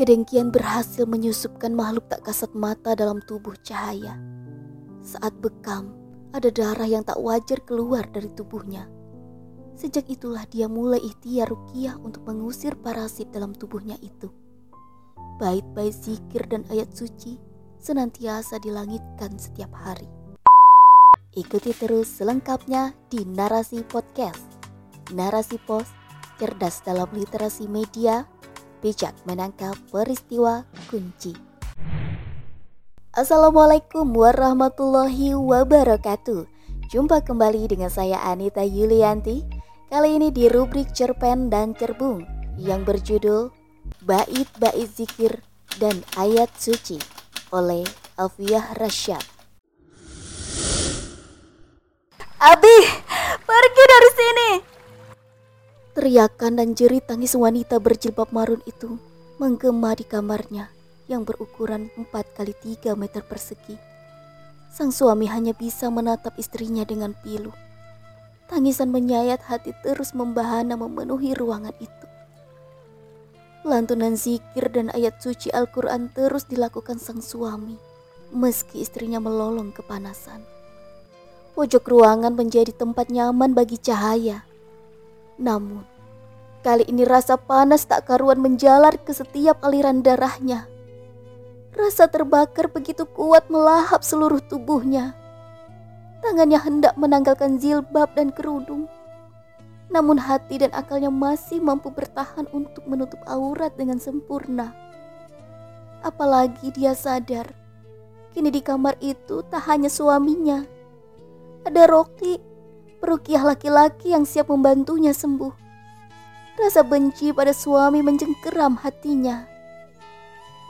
Kedengkian berhasil menyusupkan makhluk tak kasat mata dalam tubuh cahaya. Saat bekam, ada darah yang tak wajar keluar dari tubuhnya. Sejak itulah dia mulai ikhtiar rukiah untuk mengusir parasit dalam tubuhnya itu. Bait-bait zikir dan ayat suci senantiasa dilangitkan setiap hari. Ikuti terus selengkapnya di Narasi Podcast. Narasi Pos, cerdas dalam literasi media, bijak menangkap peristiwa kunci. Assalamualaikum warahmatullahi wabarakatuh. Jumpa kembali dengan saya Anita Yulianti Kali ini di rubrik cerpen dan cerbung yang berjudul Bait-Bait Zikir dan Ayat Suci oleh Alfiah Rasyad. Abi, pergi dari sini! Teriakan dan jerit tangis wanita berjilbab marun itu menggema di kamarnya yang berukuran 4 kali 3 meter persegi. Sang suami hanya bisa menatap istrinya dengan pilu. Tangisan menyayat hati terus membahana memenuhi ruangan itu. Lantunan zikir dan ayat suci Al-Quran terus dilakukan sang suami, meski istrinya melolong kepanasan. Pojok ruangan menjadi tempat nyaman bagi cahaya. Namun, kali ini rasa panas tak karuan menjalar ke setiap aliran darahnya. Rasa terbakar begitu kuat melahap seluruh tubuhnya. Tangannya hendak menanggalkan jilbab dan kerudung. Namun hati dan akalnya masih mampu bertahan untuk menutup aurat dengan sempurna. Apalagi dia sadar, kini di kamar itu tak hanya suaminya. Ada Rocky, perukiah laki-laki yang siap membantunya sembuh. Rasa benci pada suami menjengkeram hatinya.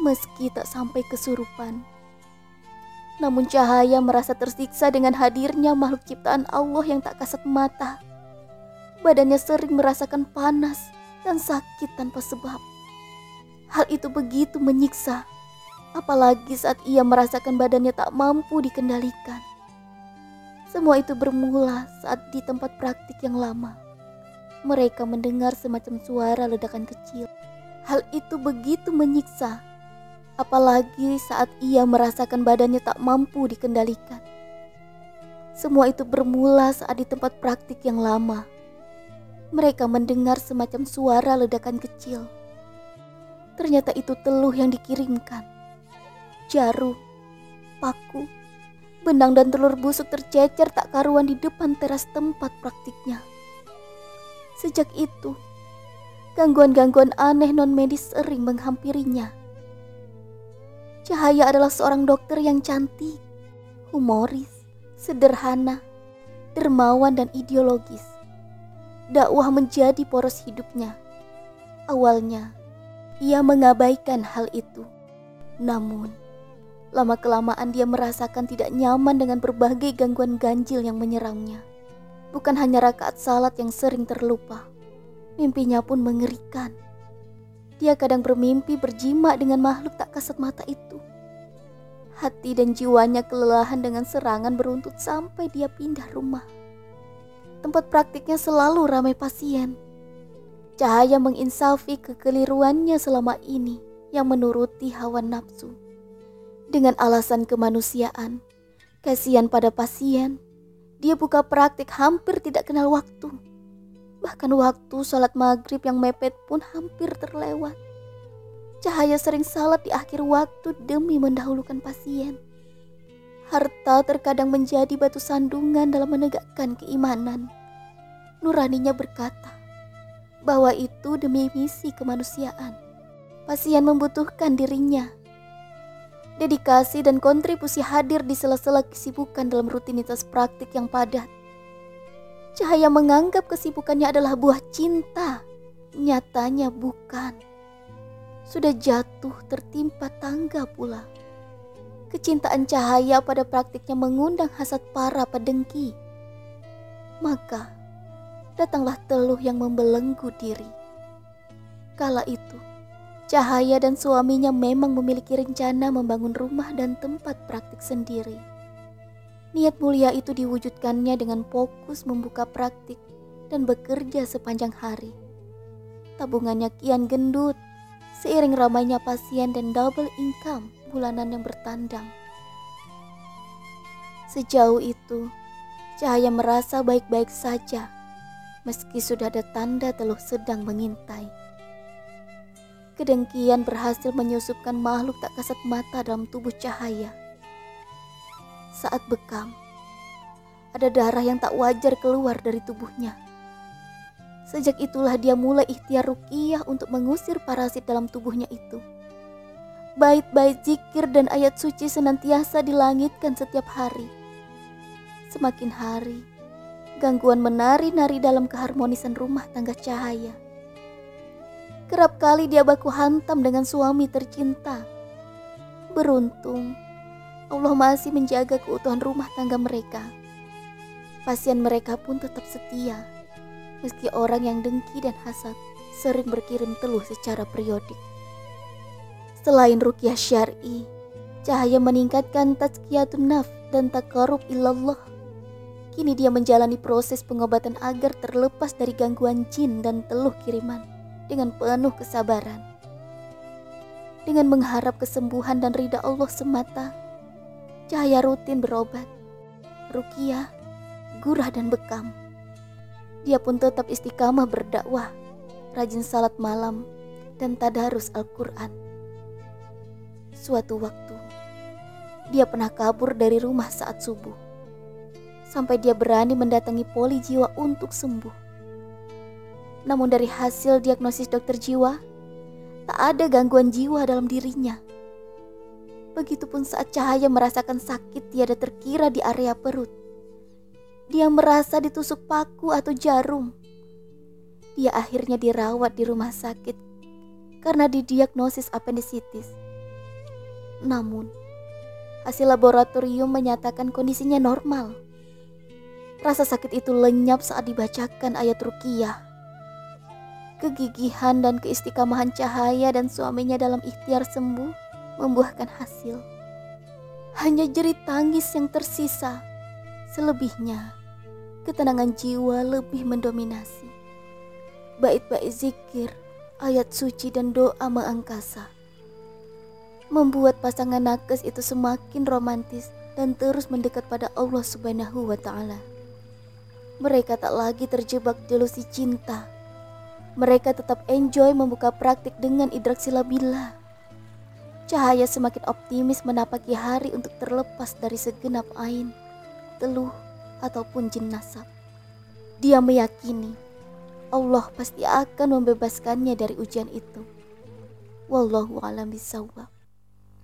Meski tak sampai kesurupan namun cahaya merasa tersiksa dengan hadirnya makhluk ciptaan Allah yang tak kasat mata. Badannya sering merasakan panas dan sakit tanpa sebab. Hal itu begitu menyiksa, apalagi saat ia merasakan badannya tak mampu dikendalikan. Semua itu bermula saat di tempat praktik yang lama. Mereka mendengar semacam suara ledakan kecil. Hal itu begitu menyiksa apalagi saat ia merasakan badannya tak mampu dikendalikan. Semua itu bermula saat di tempat praktik yang lama. Mereka mendengar semacam suara ledakan kecil. Ternyata itu teluh yang dikirimkan. Jarum, paku, benang dan telur busuk tercecer tak karuan di depan teras tempat praktiknya. Sejak itu, gangguan-gangguan aneh non medis sering menghampirinya. Cahaya adalah seorang dokter yang cantik, humoris, sederhana, dermawan dan ideologis. Dakwah menjadi poros hidupnya. Awalnya, ia mengabaikan hal itu. Namun, lama-kelamaan dia merasakan tidak nyaman dengan berbagai gangguan ganjil yang menyerangnya. Bukan hanya rakaat salat yang sering terlupa, mimpinya pun mengerikan. Dia kadang bermimpi berjima dengan makhluk tak kasat mata itu. Hati dan jiwanya kelelahan dengan serangan beruntut sampai dia pindah rumah. Tempat praktiknya selalu ramai pasien. Cahaya menginsafi kekeliruannya selama ini yang menuruti hawa nafsu. Dengan alasan kemanusiaan, kasihan pada pasien, dia buka praktik hampir tidak kenal waktu Bahkan waktu sholat maghrib yang mepet pun hampir terlewat. Cahaya sering salat di akhir waktu demi mendahulukan pasien. Harta terkadang menjadi batu sandungan dalam menegakkan keimanan. Nuraninya berkata bahwa itu demi misi kemanusiaan. Pasien membutuhkan dirinya. Dedikasi dan kontribusi hadir di sela-sela kesibukan dalam rutinitas praktik yang padat Cahaya menganggap kesibukannya adalah buah cinta. Nyatanya bukan. Sudah jatuh tertimpa tangga pula. Kecintaan cahaya pada praktiknya mengundang hasad para pedengki. Maka datanglah teluh yang membelenggu diri. Kala itu, Cahaya dan suaminya memang memiliki rencana membangun rumah dan tempat praktik sendiri. Niat mulia itu diwujudkannya dengan fokus membuka praktik dan bekerja sepanjang hari. Tabungannya kian gendut, Seiring ramainya pasien dan double income bulanan yang bertandang. Sejauh itu, Cahaya merasa baik-baik saja meski sudah ada tanda teluh sedang mengintai. Kedengkian berhasil menyusupkan makhluk tak kasat mata dalam tubuh Cahaya. Saat bekam, ada darah yang tak wajar keluar dari tubuhnya. Sejak itulah dia mulai ikhtiar rukiah untuk mengusir parasit dalam tubuhnya itu. Bait-bait zikir dan ayat suci senantiasa dilangitkan setiap hari. Semakin hari, gangguan menari-nari dalam keharmonisan rumah tangga cahaya. Kerap kali dia baku hantam dengan suami tercinta. Beruntung, Allah masih menjaga keutuhan rumah tangga mereka. Pasien mereka pun tetap setia meski orang yang dengki dan hasad sering berkirim teluh secara periodik. Selain rukyah syari, cahaya meningkatkan tazkiyatun naf dan takarub illallah. Kini dia menjalani proses pengobatan agar terlepas dari gangguan jin dan teluh kiriman dengan penuh kesabaran. Dengan mengharap kesembuhan dan ridha Allah semata, cahaya rutin berobat, rukiah, gurah dan bekam dia pun tetap istiqamah berdakwah, rajin salat malam, dan tadarus Al-Quran. Suatu waktu, dia pernah kabur dari rumah saat subuh, sampai dia berani mendatangi poli jiwa untuk sembuh. Namun dari hasil diagnosis dokter jiwa, tak ada gangguan jiwa dalam dirinya. Begitupun saat cahaya merasakan sakit tiada terkira di area perut dia merasa ditusuk paku atau jarum. Dia akhirnya dirawat di rumah sakit karena didiagnosis apendisitis. Namun, hasil laboratorium menyatakan kondisinya normal. Rasa sakit itu lenyap saat dibacakan ayat rukiah. Kegigihan dan keistiqamahan cahaya dan suaminya dalam ikhtiar sembuh membuahkan hasil. Hanya jerit tangis yang tersisa. Selebihnya, ketenangan jiwa lebih mendominasi. Bait-bait zikir, ayat suci dan doa mengangkasa. Membuat pasangan nakes itu semakin romantis dan terus mendekat pada Allah Subhanahu wa taala. Mereka tak lagi terjebak delusi cinta. Mereka tetap enjoy membuka praktik dengan idrak silabila. Cahaya semakin optimis menapaki hari untuk terlepas dari segenap ain, teluh, ataupun jin nasab. Dia meyakini Allah pasti akan membebaskannya dari ujian itu. Wallahu a'lam bishawab.